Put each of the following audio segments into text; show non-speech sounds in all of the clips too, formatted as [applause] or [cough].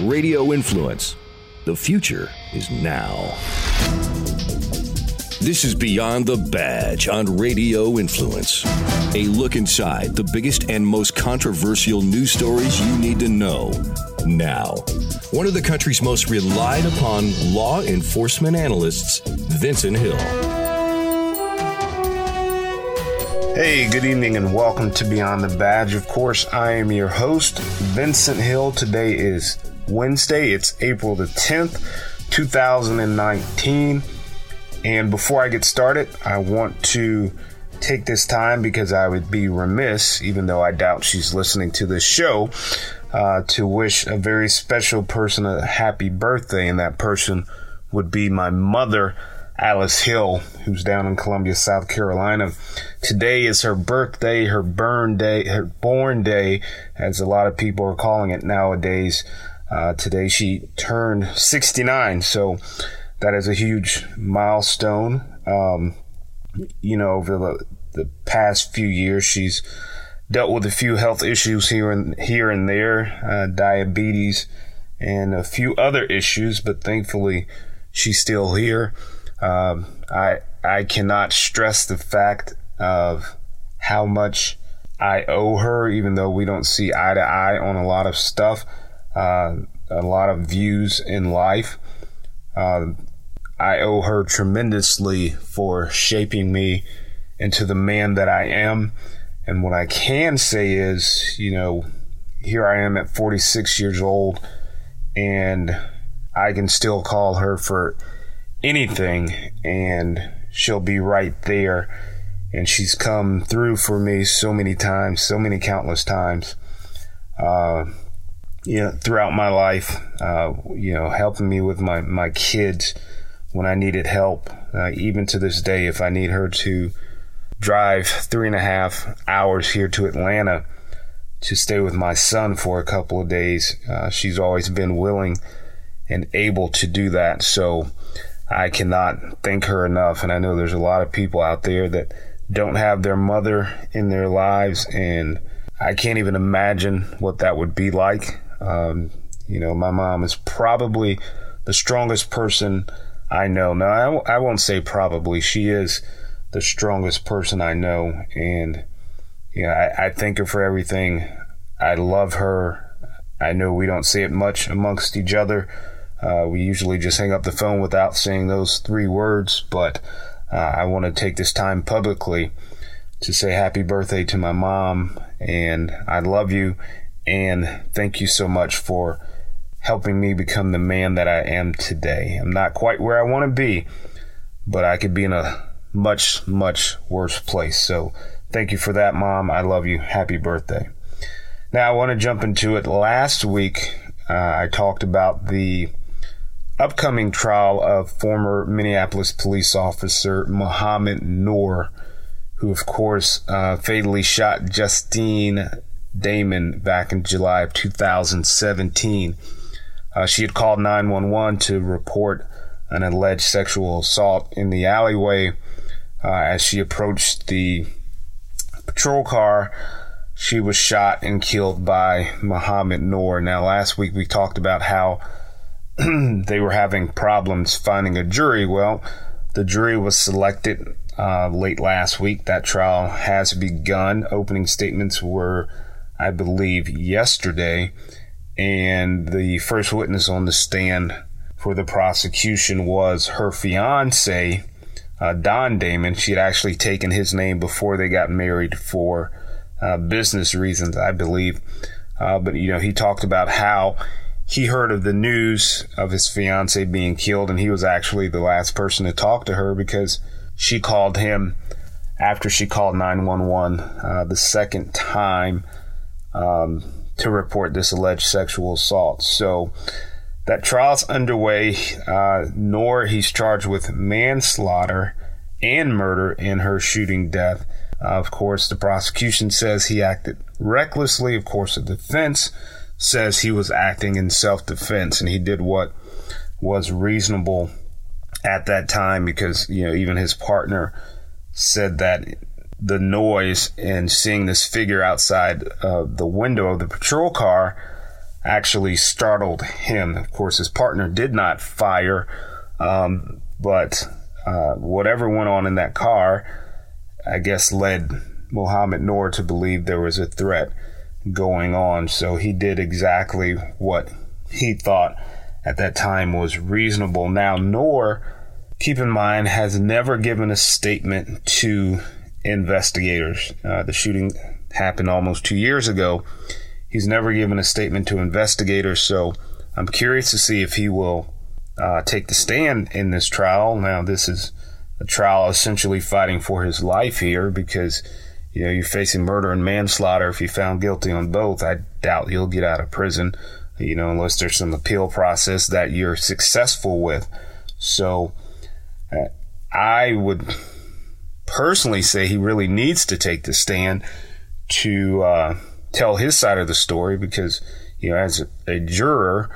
Radio Influence. The future is now. This is Beyond the Badge on Radio Influence. A look inside the biggest and most controversial news stories you need to know now. One of the country's most relied upon law enforcement analysts, Vincent Hill. Hey, good evening and welcome to Beyond the Badge. Of course, I am your host, Vincent Hill. Today is Wednesday, it's April the 10th, 2019. And before I get started, I want to take this time because I would be remiss, even though I doubt she's listening to this show, uh, to wish a very special person a happy birthday. And that person would be my mother. Alice Hill, who's down in Columbia, South Carolina. Today is her birthday, her burn day, her born day, as a lot of people are calling it nowadays. Uh, today she turned 69, so that is a huge milestone. Um, you know, over the, the past few years, she's dealt with a few health issues here and here and there, uh, diabetes, and a few other issues, but thankfully she's still here. Um, I I cannot stress the fact of how much I owe her, even though we don't see eye to eye on a lot of stuff, uh, a lot of views in life. Uh, I owe her tremendously for shaping me into the man that I am. And what I can say is, you know, here I am at 46 years old, and I can still call her for anything and she'll be right there. And she's come through for me so many times, so many countless times. Uh, you know, throughout my life, uh, you know, helping me with my, my kids when I needed help. Uh, even to this day, if I need her to drive three and a half hours here to Atlanta to stay with my son for a couple of days, uh, she's always been willing and able to do that. So, I cannot thank her enough. And I know there's a lot of people out there that don't have their mother in their lives. And I can't even imagine what that would be like. Um, you know, my mom is probably the strongest person I know. Now, I w- I won't say probably. She is the strongest person I know. And, you know, I, I thank her for everything. I love her. I know we don't say it much amongst each other uh, we usually just hang up the phone without saying those three words, but uh, I want to take this time publicly to say happy birthday to my mom, and I love you, and thank you so much for helping me become the man that I am today. I'm not quite where I want to be, but I could be in a much, much worse place. So thank you for that, mom. I love you. Happy birthday. Now I want to jump into it. Last week, uh, I talked about the upcoming trial of former Minneapolis police officer Mohamed Noor, who, of course, uh, fatally shot Justine Damond back in July of 2017. Uh, she had called 911 to report an alleged sexual assault in the alleyway. Uh, as she approached the patrol car, she was shot and killed by Mohamed Noor. Now, last week we talked about how [clears throat] they were having problems finding a jury. Well, the jury was selected uh, late last week. That trial has begun. Opening statements were, I believe, yesterday. And the first witness on the stand for the prosecution was her fiance, uh, Don Damond. She had actually taken his name before they got married for uh, business reasons, I believe. Uh, but, you know, he talked about how he heard of the news of his fiance being killed, and he was actually the last person to talk to her because she called him after she called 911 uh, the second time um, to report this alleged sexual assault. So that trial's underway. Uh, Noor he's charged with manslaughter and murder in her shooting death. Uh, of course, the prosecution says he acted recklessly. Of course, the defense says he was acting in self defense and he did what was reasonable at that time because, you know, even his partner said that the noise and seeing this figure outside uh, the window of the patrol car actually startled him. Of course, his partner did not fire, um, but uh, whatever went on in that car, I guess, led Mohamed Noor to believe there was a threat going on. So he did exactly what he thought at that time was reasonable. Now, Noor, keep in mind, has never given a statement to investigators. Uh, the shooting happened almost two years ago. He's never given a statement to investigators, so I'm curious to see if he will uh, take the stand in this trial. Now, this is a trial essentially fighting for his life here because you know you're facing murder and manslaughter. If you found guilty on both, I doubt you'll get out of prison. You know, unless there's some appeal process that you're successful with. So, uh, I would personally say he really needs to take the stand to uh, tell his side of the story because, you know, as a, a juror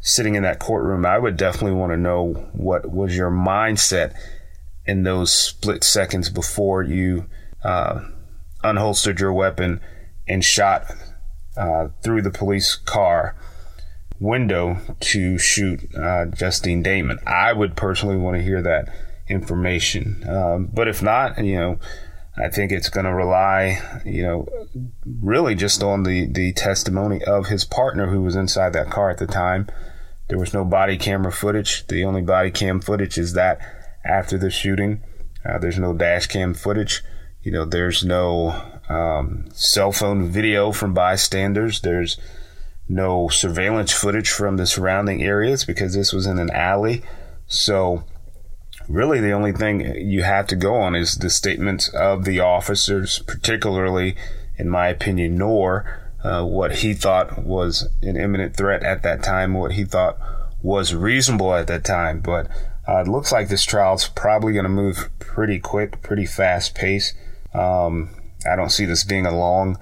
sitting in that courtroom, I would definitely want to know what was your mindset in those split seconds before you uh, unholstered your weapon and shot uh, through the police car window to shoot uh, Justine Damond. I would personally want to hear that information. Um, but if not, you know, I think it's going to rely, you know, really just on the, the testimony of his partner who was inside that car at the time. There was no body camera footage. The only body cam footage is that after the shooting. Uh, there's no dash cam footage. You know, there's no um, cell phone video from bystanders. There's no surveillance footage from the surrounding areas because this was in an alley. So really the only thing you have to go on is the statements of the officers, particularly, in my opinion, Noor, uh, what he thought was an imminent threat at that time, what he thought was reasonable at that time. But uh, it looks like this trial is probably going to move pretty quick, pretty fast pace. Um, I don't see this being a long,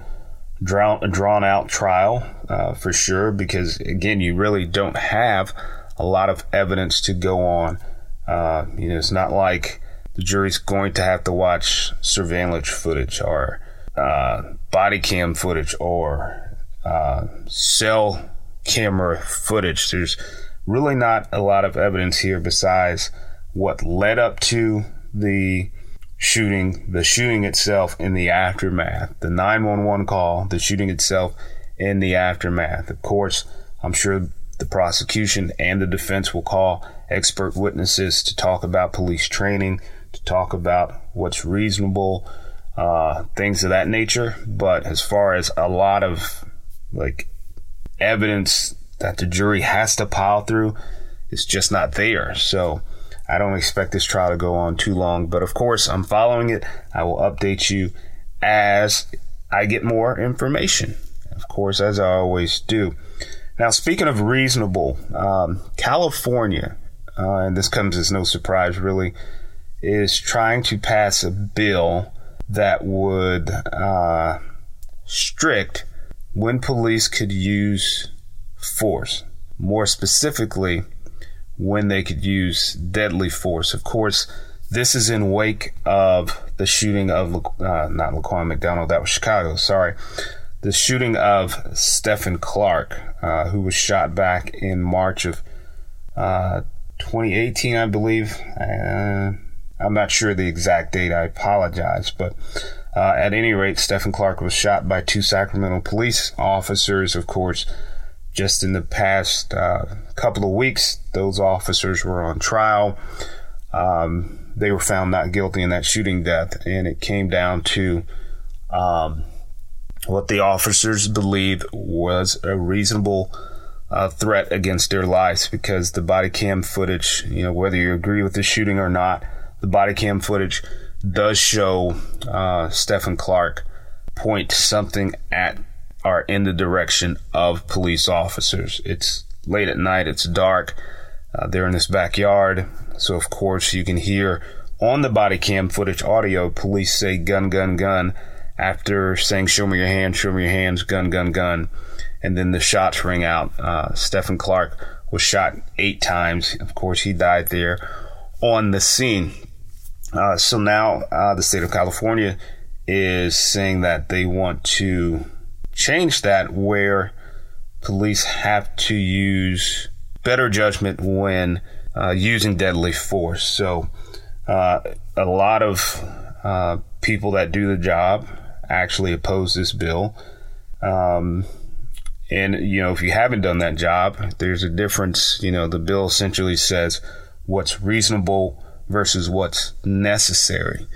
drawn, drawn out trial uh, for sure, because again, you really don't have a lot of evidence to go on. Uh, you know, it's not like the jury's going to have to watch surveillance footage or uh, body cam footage or uh, cell camera footage. There's really not a lot of evidence here besides what led up to the shooting, the shooting itself in the aftermath, the 911 call, the shooting itself in the aftermath. Of course, I'm sure the prosecution and the defense will call expert witnesses to talk about police training, to talk about what's reasonable, uh, things of that nature. But as far as a lot of like evidence that the jury has to pile through, it's just not there. So I don't expect this trial to go on too long. But of course, I'm following it. I will update you as I get more information. Of course, as I always do. Now, speaking of reasonable, um, California, uh, and this comes as no surprise really, is trying to pass a bill that would uh, strict when police could use force. More specifically, when they could use deadly force. Of course, this is in wake of the shooting of uh, not Laquan McDonald, that was Chicago. Sorry, the shooting of Stephen Clark, uh, who was shot back in March of uh, 2018, I believe. Uh, I'm not sure the exact date. I apologize, but uh, at any rate, Stephen Clark was shot by two Sacramento police officers. Of course, just in the past uh, couple of weeks, those officers were on trial. Um, they were found not guilty in that shooting death, and it came down to um, what the officers believe was a reasonable uh, threat against their lives because the body cam footage, you know, whether you agree with the shooting or not, the body cam footage does show uh, Stephon Clark point something at or in the direction of police officers. It's late at night, it's dark, uh, they're in this backyard, so of course you can hear on the body cam footage audio police say gun, gun, gun after saying, Show me your hands, show me your hands, gun, gun, gun. And then the shots ring out. Uh, Stephon Clark was shot eight times. Of course, he died there on the scene. Uh, so now uh, the state of California is saying that they want to change that where police have to use better judgment when uh, using deadly force. So, uh, a lot of uh, people that do the job actually oppose this bill. Um, and, you know, if you haven't done that job, there's a difference. You know, the bill essentially says what's reasonable versus what's necessary.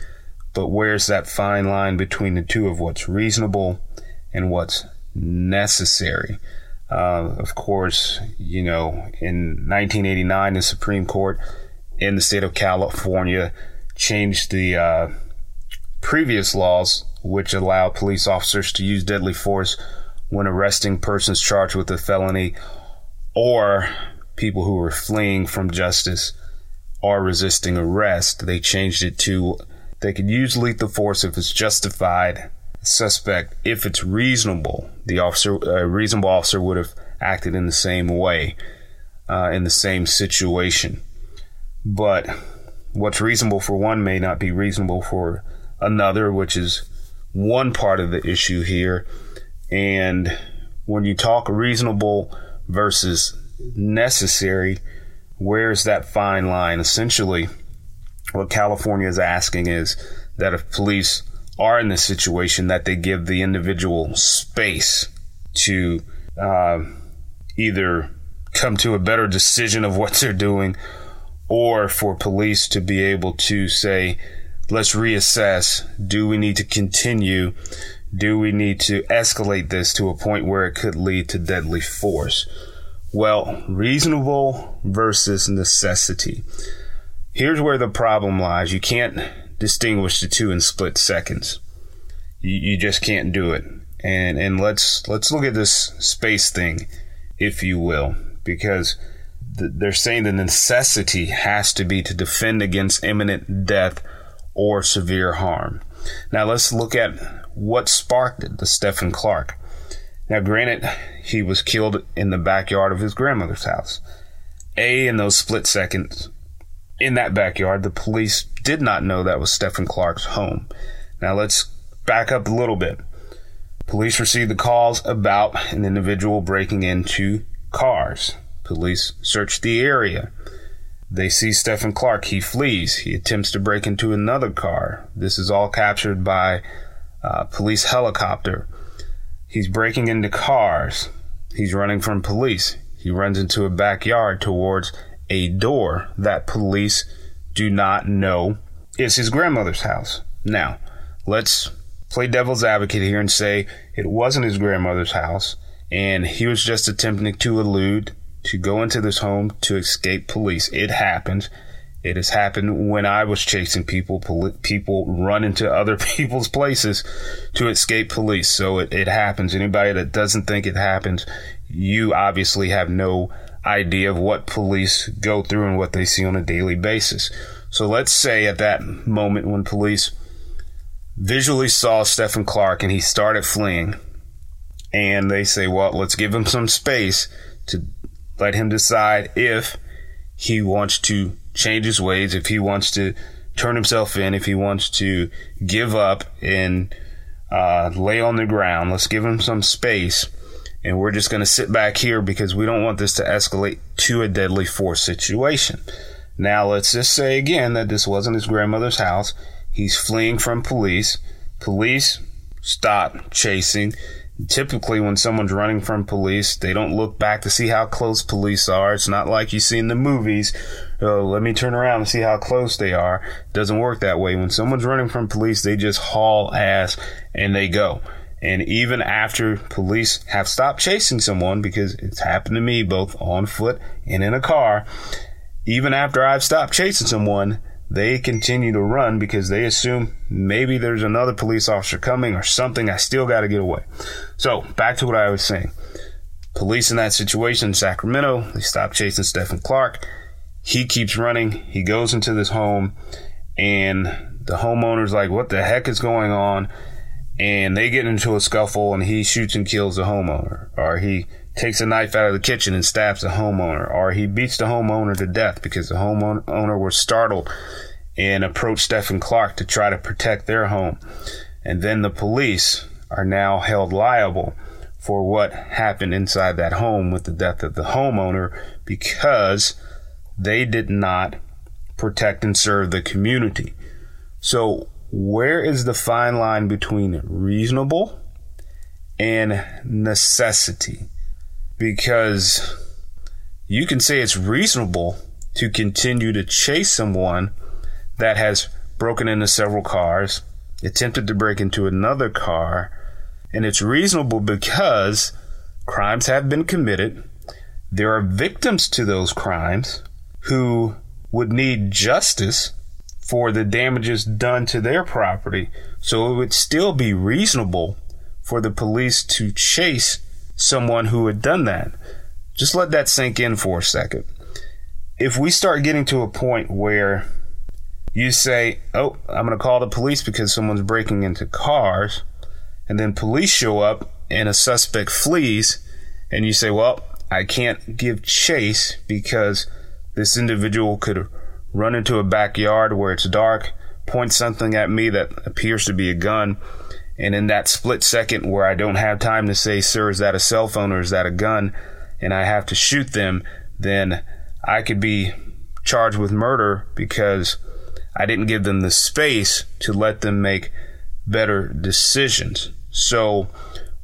But where's that fine line between the two of what's reasonable and what's necessary? Uh, of course, you know, in 1989, the Supreme Court in the state of California changed the uh, previous laws which allow police officers to use deadly force when arresting persons charged with a felony or people who were fleeing from justice or resisting arrest. They changed it to they could use lethal force if it's justified. Suspect, if it's reasonable, the officer, a reasonable officer would have acted in the same way, uh, in the same situation. But what's reasonable for one may not be reasonable for another, which is one part of the issue here. And when you talk reasonable versus necessary, where's that fine line? Essentially, what California is asking is that if police are in this situation, that they give the individual space to uh, either come to a better decision of what they're doing or for police to be able to say, let's reassess. Do we need to continue? Do we need to escalate this to a point where it could lead to deadly force? Well, reasonable versus necessity. Here's where the problem lies. You can't distinguish the two in split seconds. You, you just can't do it. And and let's let's look at this space thing, if you will, because they're saying the necessity has to be to defend against imminent death or severe harm. Now let's look at what sparked the Stephen Clark. Now, granted, he was killed in the backyard of his grandmother's house. A, in those split seconds in that backyard, the police did not know that was Stephen Clark's home. Now, let's back up a little bit. Police received the calls about an individual breaking into cars. Police search the area. They see Stephen Clark. He flees. He attempts to break into another car. This is all captured by a police helicopter. He's breaking into cars. He's running from police. He runs into a backyard towards a door that police do not know is his grandmother's house. Now, let's play devil's advocate here and say it wasn't his grandmother's house and he was just attempting to elude to go into this home to escape police. It happened. It has happened when I was chasing people. Poli- people run into other [laughs] people's places to escape police. So it, it happens. Anybody that doesn't think it happens, you obviously have no idea of what police go through and what they see on a daily basis. So let's say at that moment when police visually saw Stephen Clark and he started fleeing, and they say, well, let's give him some space to let him decide if he wants to change his ways, if he wants to turn himself in, if he wants to give up and uh, lay on the ground. Let's give him some space. And we're just going to sit back here because we don't want this to escalate to a deadly force situation. Now, let's just say again that this wasn't his grandmother's house. He's fleeing from police. Police stop chasing. Typically when someone's running from police they don't look back to see how close police are. It's not like you see in the movies oh let me turn around and see how close they are. It doesn't work that way. When someone's running from police they just haul ass and they go. And even after police have stopped chasing someone because it's happened to me both on foot and in a car even after i've stopped chasing someone they continue to run because they assume maybe there's another police officer coming or something. I still got to get away. So back to what I was saying. Police in that situation in Sacramento, they stop chasing Stephen Clark. He keeps running. He goes into this home and the homeowner's like, what the heck is going on? And they get into a scuffle and he shoots and kills the homeowner or he takes a knife out of the kitchen and stabs the homeowner, or he beats the homeowner to death because the homeowner was startled and approached Stephen Clark to try to protect their home. And then the police are now held liable for what happened inside that home with the death of the homeowner because they did not protect and serve the community. So, where is the fine line between reasonable and necessity? Because you can say it's reasonable to continue to chase someone that has broken into several cars, attempted to break into another car, and it's reasonable because crimes have been committed. There are victims to those crimes who would need justice for the damages done to their property. So it would still be reasonable for the police to chase someone who had done that. Just let that sink in for a second. If we start getting to a point where you say, Oh, I'm going to call the police because someone's breaking into cars, and then police show up and a suspect flees, and you say, Well, I can't give chase because this individual could run into a backyard where it's dark, point something at me that appears to be a gun, and in that split second where I don't have time to say, Sir, is that a cell phone or is that a gun? and I have to shoot them, then I could be charged with murder because I didn't give them the space to let them make better decisions. So,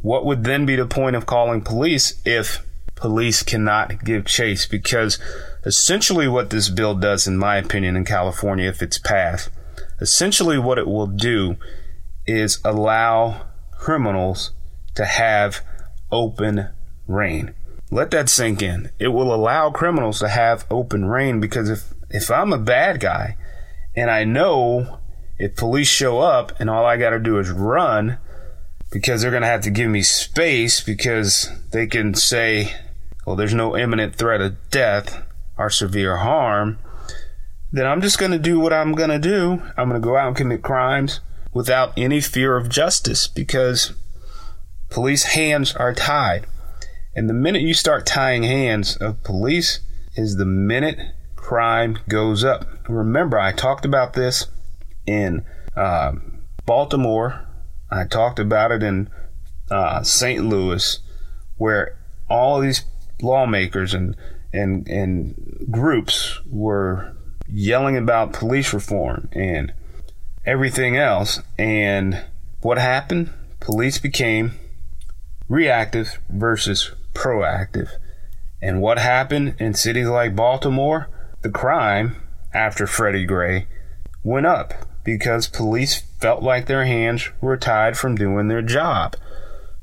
what would then be the point of calling police if police cannot give chase? Because essentially, what this bill does, in my opinion, in California, if it's passed, essentially what it will do is allow criminals to have open reign. Let that sink in. It will allow criminals to have open reign because if, if I'm a bad guy and I know if police show up and all I got to do is run because they're going to have to give me space because they can say, well, there's no imminent threat of death or severe harm, then I'm just going to do what I'm going to do. I'm going to go out and commit crimes without any fear of justice because police hands are tied. And the minute you start tying hands of police is the minute crime goes up. Remember, I talked about this in uh, Baltimore. I talked about it in uh, St. Louis, where all these lawmakers and and and groups were yelling about police reform and everything else. And what happened? Police became reactive versus proactive. And what happened in cities like Baltimore? The crime, after Freddie Gray, went up because police felt like their hands were tied from doing their job.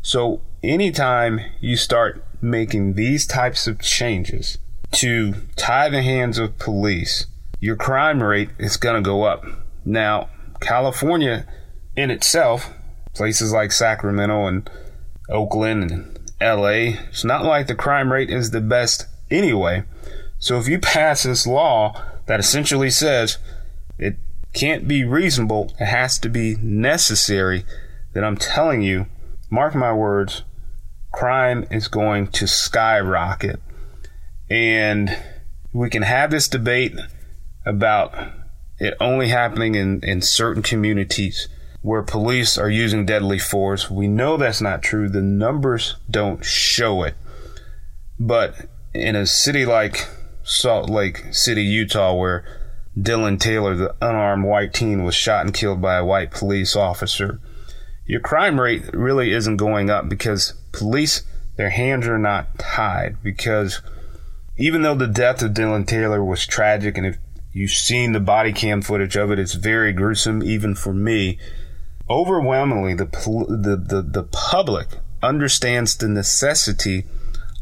So, anytime you start making these types of changes to tie the hands of police, your crime rate is going to go up. Now, California in itself, places like Sacramento and Oakland and LA. It's not like the crime rate is the best anyway. So if you pass this law that essentially says it can't be reasonable, it has to be necessary, then I'm telling you, mark my words, crime is going to skyrocket. And we can have this debate about it only happening in, in certain communities where police are using deadly force. We know that's not true. The numbers don't show it. But in a city like Salt Lake City, Utah, where Dylan Taylor, the unarmed white teen, was shot and killed by a white police officer, your crime rate really isn't going up because police, their hands are not tied. Because even though the death of Dylan Taylor was tragic, and if you've seen the body cam footage of it, it's very gruesome, even for me overwhelmingly the, the, the, the public understands the necessity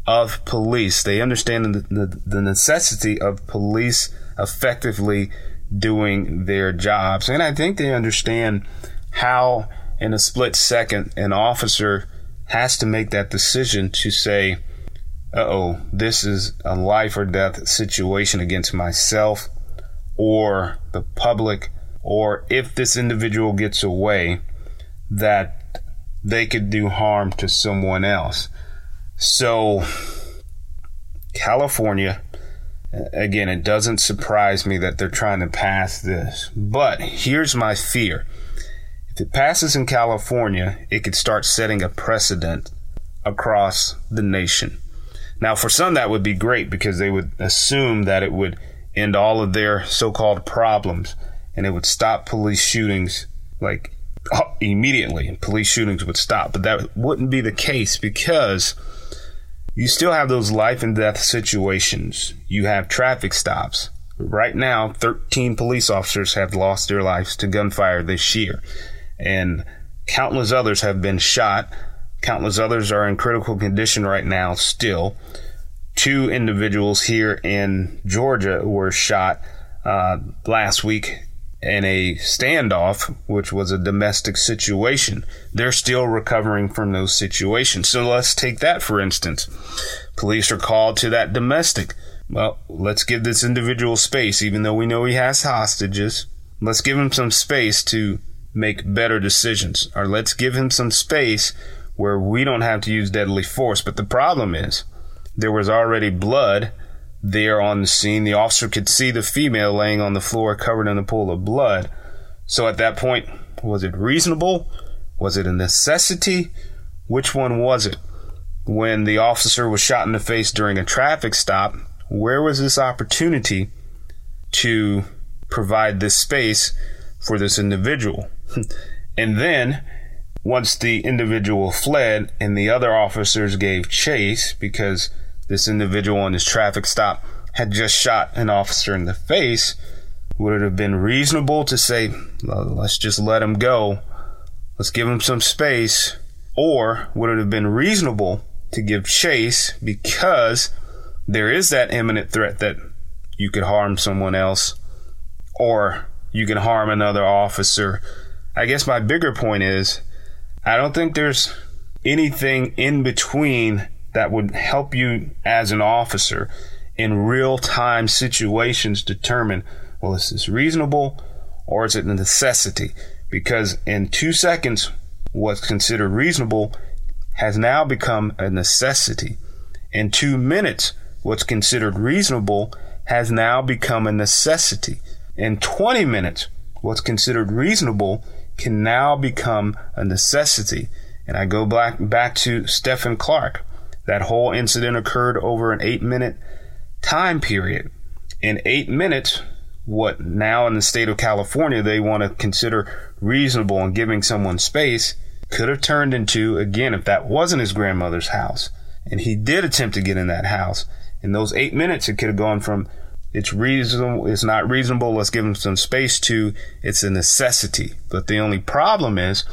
of police. They understand the, the, the, necessity of police effectively doing their jobs. And I think they understand how, in a split second, an officer has to make that decision to say, uh oh, this is a life or death situation against myself or the public or if this individual gets away, that they could do harm to someone else. So, California, again, it doesn't surprise me that they're trying to pass this. But here's my fear if it passes in California, it could start setting a precedent across the nation. Now, for some, that would be great because they would assume that it would end all of their so called problems and it would stop police shootings like uh, immediately and police shootings would stop. But that wouldn't be the case because you still have those life and death situations. You have traffic stops. Right now, 13 police officers have lost their lives to gunfire this year, and countless others have been shot. Countless others are in critical condition right now still. Two individuals here in Georgia were shot uh, last week in a standoff, which was a domestic situation. They're still recovering from those situations. So let's take that for instance. Police are called to that domestic. Well, let's give this individual space, even though we know he has hostages. Let's give him some space to make better decisions. Or let's give him some space where we don't have to use deadly force. But the problem is, there was already blood there on the scene. The officer could see the female laying on the floor covered in a pool of blood. So at that point, was it reasonable? Was it a necessity? Which one was it? When the officer was shot in the face during a traffic stop, where was this opportunity to provide this space for this individual? [laughs] and then, once the individual fled and the other officers gave chase because this individual on his traffic stop had just shot an officer in the face, would it have been reasonable to say, let's just let him go, let's give him some space, or would it have been reasonable to give chase because there is that imminent threat that you could harm someone else or you can harm another officer? I guess my bigger point is I don't think there's anything in between that would help you as an officer in real time situations determine well, is this reasonable or is it a necessity? Because in two seconds, what's considered reasonable has now become a necessity. In two minutes, what's considered reasonable has now become a necessity. In 20 minutes, what's considered reasonable can now become a necessity. And I go back, back to Stephen Clark. That whole incident occurred over an eight minute time period. In eight minutes, what now in the state of California they want to consider reasonable and giving someone space could have turned into, again, if that wasn't his grandmother's house, and he did attempt to get in that house, in those eight minutes, it could have gone from it's reasonable, it's not reasonable, let's give him some space to it's a necessity. But the only problem is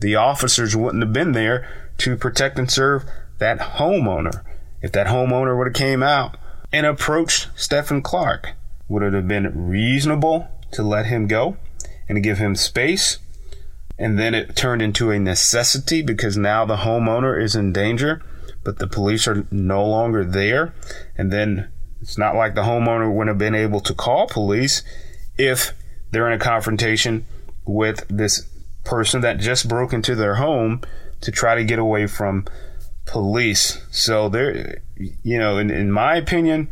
the officers wouldn't have been there to protect and serve that homeowner, if that homeowner would have came out and approached Stephen Clark, would it have been reasonable to let him go and give him space? And then it turned into a necessity because now the homeowner is in danger, but the police are no longer there. And then it's not like the homeowner wouldn't have been able to call police if they're in a confrontation with this person that just broke into their home to try to get away from police. So there, you know, in, in my opinion,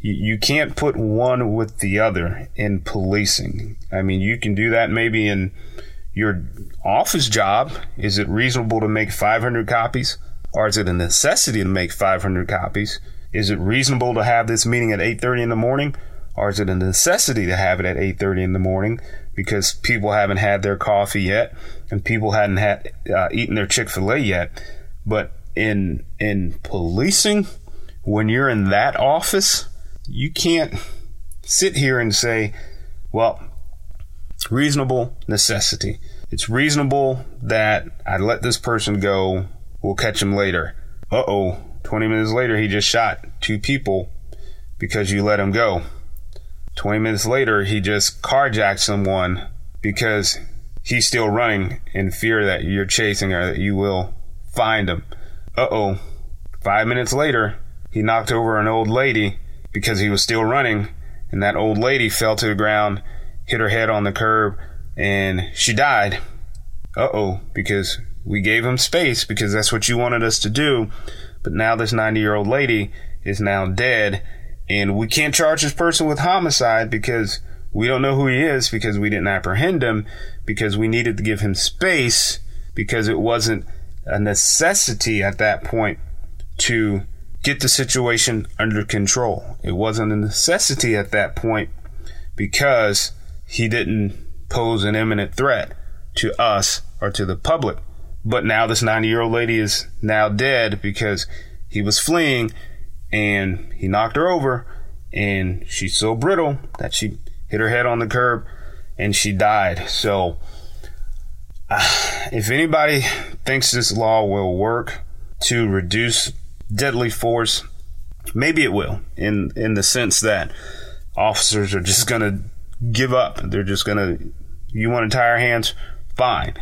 you, you can't put one with the other in policing. I mean, you can do that maybe in your office job. Is it reasonable to make 500 copies? Or is it a necessity to make 500 copies? Is it reasonable to have this meeting at 8:30 in the morning? Or is it a necessity to have it at 8:30 in the morning because people haven't had their coffee yet and people hadn't had uh, eaten their Chick-fil-A yet? But in in policing, when you're in that office, you can't sit here and say, well, reasonable necessity. It's reasonable that I let this person go. We'll catch him later. Uh oh. 20 minutes later, he just shot two people because you let him go. 20 minutes later, he just carjacked someone because he's still running in fear that you're chasing or that you will find him. Uh oh. Five minutes later, he knocked over an old lady because he was still running, and that old lady fell to the ground, hit her head on the curb, and she died. Uh oh, because we gave him space because that's what you wanted us to do. But now this 90 year old lady is now dead, and we can't charge this person with homicide because we don't know who he is because we didn't apprehend him because we needed to give him space because it wasn't a necessity at that point to get the situation under control. It wasn't a necessity at that point because he didn't pose an imminent threat to us or to the public. But now this 90 year old lady is now dead because he was fleeing and he knocked her over and she's so brittle that she hit her head on the curb and she died. So, [sighs] if anybody thinks this law will work to reduce deadly force, maybe it will in in the sense that officers are just going to give up. They're just going to you want to tie our hands, fine.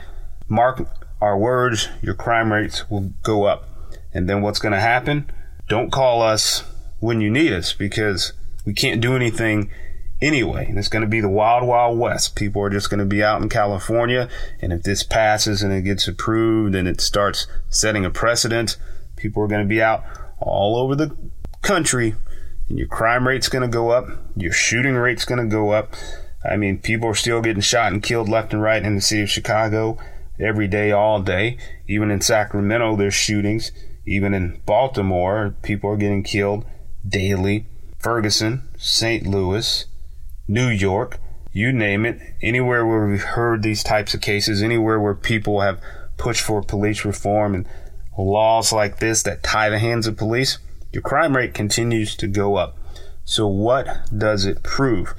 Mark our words, your crime rates will go up. And then what's going to happen? Don't call us when you need us because we can't do anything anyway. It's going to be the wild, wild west. People are just going to be out in California. And if this passes and it gets approved and it starts setting a precedent, people are going to be out all over the country and your crime rate's going to go up. Your shooting rate's going to go up. I mean, people are still getting shot and killed left and right in the city of Chicago every day, all day. Even in Sacramento, there's shootings. Even in Baltimore, people are getting killed daily. Ferguson, St. Louis, New York, you name it. Anywhere where we've heard these types of cases, anywhere where people have pushed for police reform and laws like this that tie the hands of police, your crime rate continues to go up. So, what does it prove?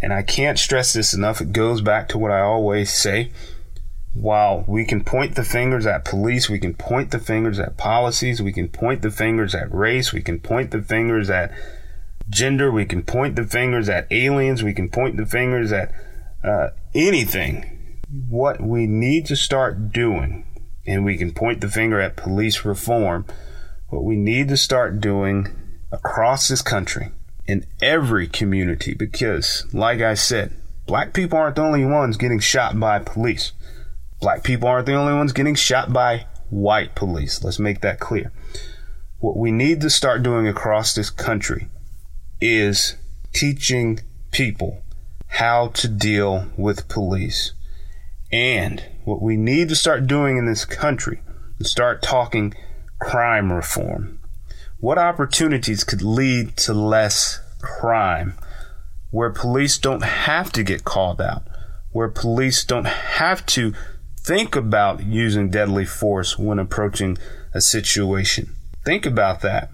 And I can't stress this enough. It goes back to what I always say. While we can point the fingers at police, we can point the fingers at policies, we can point the fingers at race, we can point the fingers at gender, we can point the fingers at aliens, we can point the fingers at uh, anything. What we need to start doing, and we can point the finger at police reform, what we need to start doing across this country in every community because, like I said, black people aren't the only ones getting shot by police. Black people aren't the only ones getting shot by white police. Let's make that clear. What we need to start doing across this country is teaching people how to deal with police. And what we need to start doing in this country is start talking crime reform. What opportunities could lead to less crime? Where police don't have to get called out, where police don't have to think about using deadly force when approaching a situation. Think about that.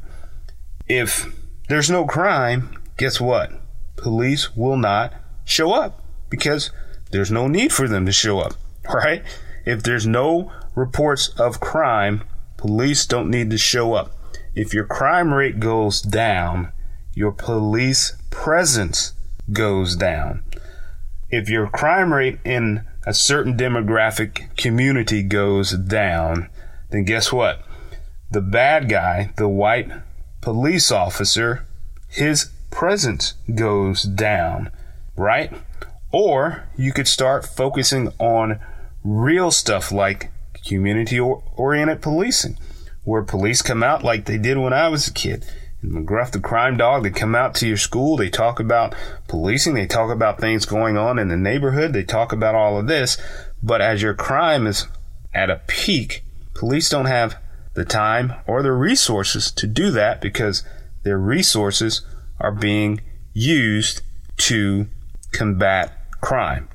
If there's no crime, guess what? Police will not show up because there's no need for them to show up, [laughs] right? If there's no reports of crime, police don't need to show up. If your crime rate goes down, your police presence goes down. If your crime rate in a certain demographic community goes down, then guess what? The bad guy, the white police officer, his presence goes down, right? Or you could start focusing on real stuff like community oriented policing where police come out like they did when I was a kid. In McGruff the Crime Dog, they come out to your school, they talk about policing, they talk about things going on in the neighborhood, they talk about all of this. But as your crime is at a peak, police don't have the time or the resources to do that because their resources are being used to combat crime.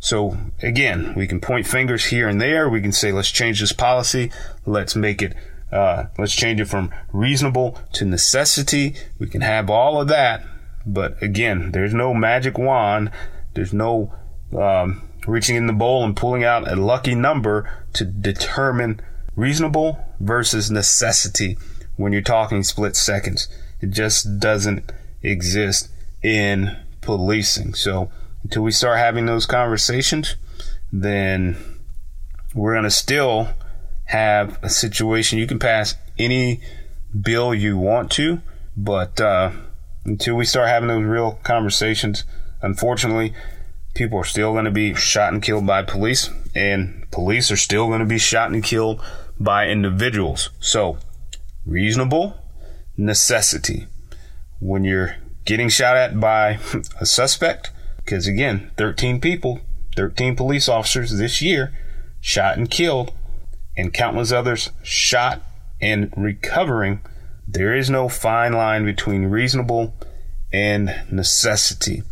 So again, we can point fingers here and there. We can say, let's change this policy. Let's make it uh, let's change it from reasonable to necessity. We can have all of that. But again, there's no magic wand. There's no um, reaching in the bowl and pulling out a lucky number to determine reasonable versus necessity when you're talking split seconds. It just doesn't exist in policing. So until we start having those conversations, then we're going to still have a situation. You can pass any bill you want to, but uh, until we start having those real conversations, unfortunately, people are still going to be shot and killed by police, and police are still going to be shot and killed by individuals. So, reasonable necessity. When you're getting shot at by [laughs] a suspect, because again, 13 people, 13 police officers this year shot and killed and countless others shot and recovering, there is no fine line between reasonable and necessity.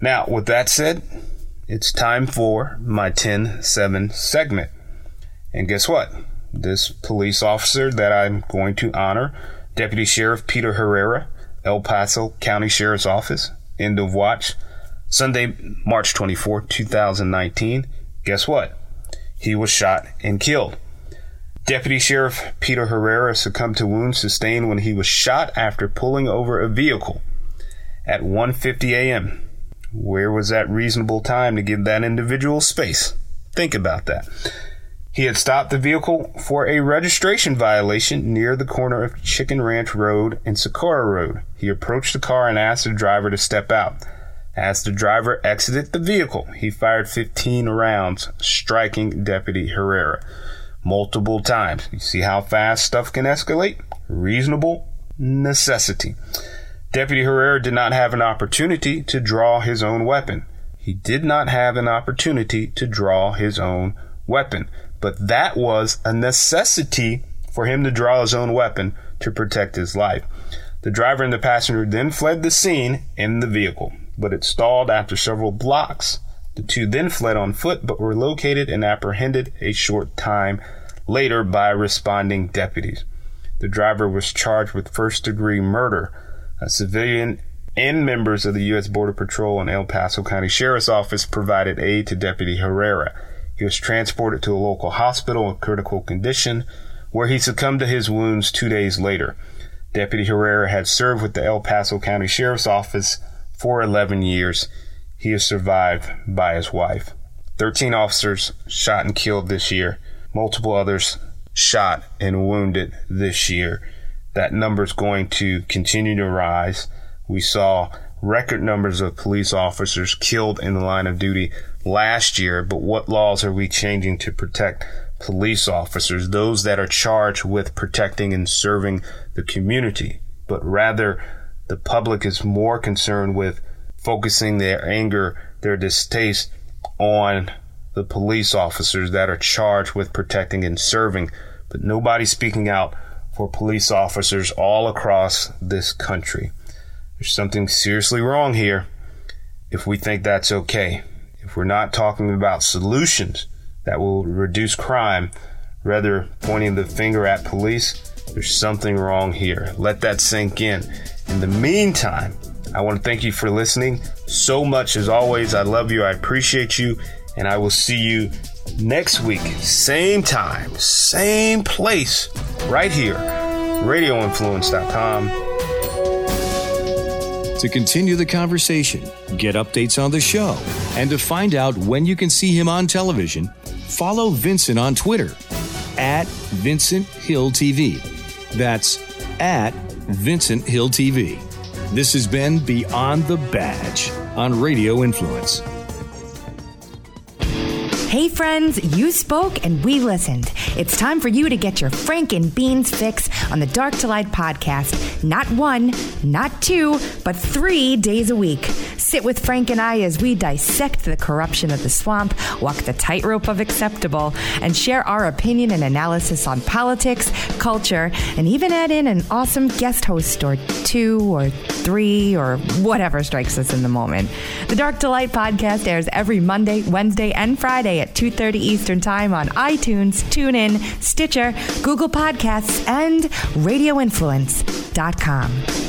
Now, with that said, it's time for my 10 7 segment. And guess what? This police officer that I'm going to honor, Deputy Sheriff Peter Herrera, El Paso County Sheriff's Office, end of watch, Sunday, March 24, 2019. Guess what? He was shot and killed. Deputy Sheriff Peter Herrera succumbed to wounds sustained when he was shot after pulling over a vehicle at 1:50 a.m. Where was that reasonable time to give that individual space? Think about that. He had stopped the vehicle for a registration violation near the corner of Chicken Ranch Road and Socorro Road. He approached the car and asked the driver to step out. As the driver exited the vehicle, he fired 15 rounds, striking Deputy Herrera multiple times. You see how fast stuff can escalate? Reasonable necessity. Deputy Herrera did not have an opportunity to draw his own weapon. He did not have an opportunity to draw his own weapon. But that was a necessity for him to draw his own weapon to protect his life. The driver and the passenger then fled the scene in the vehicle, but it stalled after several blocks the two then fled on foot but were located and apprehended a short time later by responding deputies. The driver was charged with first degree murder. A civilian and members of the U.S. Border Patrol and El Paso County Sheriff's Office provided aid to Deputy Herrera. He was transported to a local hospital in critical condition, where he succumbed to his wounds two days later. Deputy Herrera had served with the El Paso County Sheriff's Office for 11 years. He is survived by his wife. 13 officers shot and killed this year, multiple others shot and wounded this year. That number is going to continue to rise. We saw record numbers of police officers killed in the line of duty last year, but what laws are we changing to protect police officers, those that are charged with protecting and serving the community? But rather, the public is more concerned with focusing their anger, their distaste on the police officers that are charged with protecting and serving, but nobody speaking out for police officers all across this country. There's something seriously wrong here if we think that's okay. If we're not talking about solutions that will reduce crime, rather pointing the finger at police, there's something wrong here. Let that sink in. In the meantime, I want to thank you for listening so much. As always, I love you. I appreciate you. And I will see you next week, same time, same place, right here, radioinfluence.com. To continue the conversation, get updates on the show, and to find out when you can see him on television, follow Vincent on Twitter at Vincent Hill TV. That's at Vincent Hill TV. This has been Beyond the Badge on Radio Influence. Hey, friends, you spoke and we listened. It's time for you to get your Frank and Beans fix on the Dark to Light podcast. Not one, not two, but three days a week. Sit with Frank and I as we dissect the corruption of the swamp, walk the tightrope of acceptable, and share our opinion and analysis on politics, culture, and even add in an awesome guest host or two or three or whatever strikes us in the moment. The Dark to Light podcast airs every Monday, Wednesday, and Friday at 2:30 Eastern Time on iTunes, TuneIn, Stitcher, Google Podcasts, and RadioInfluence.com.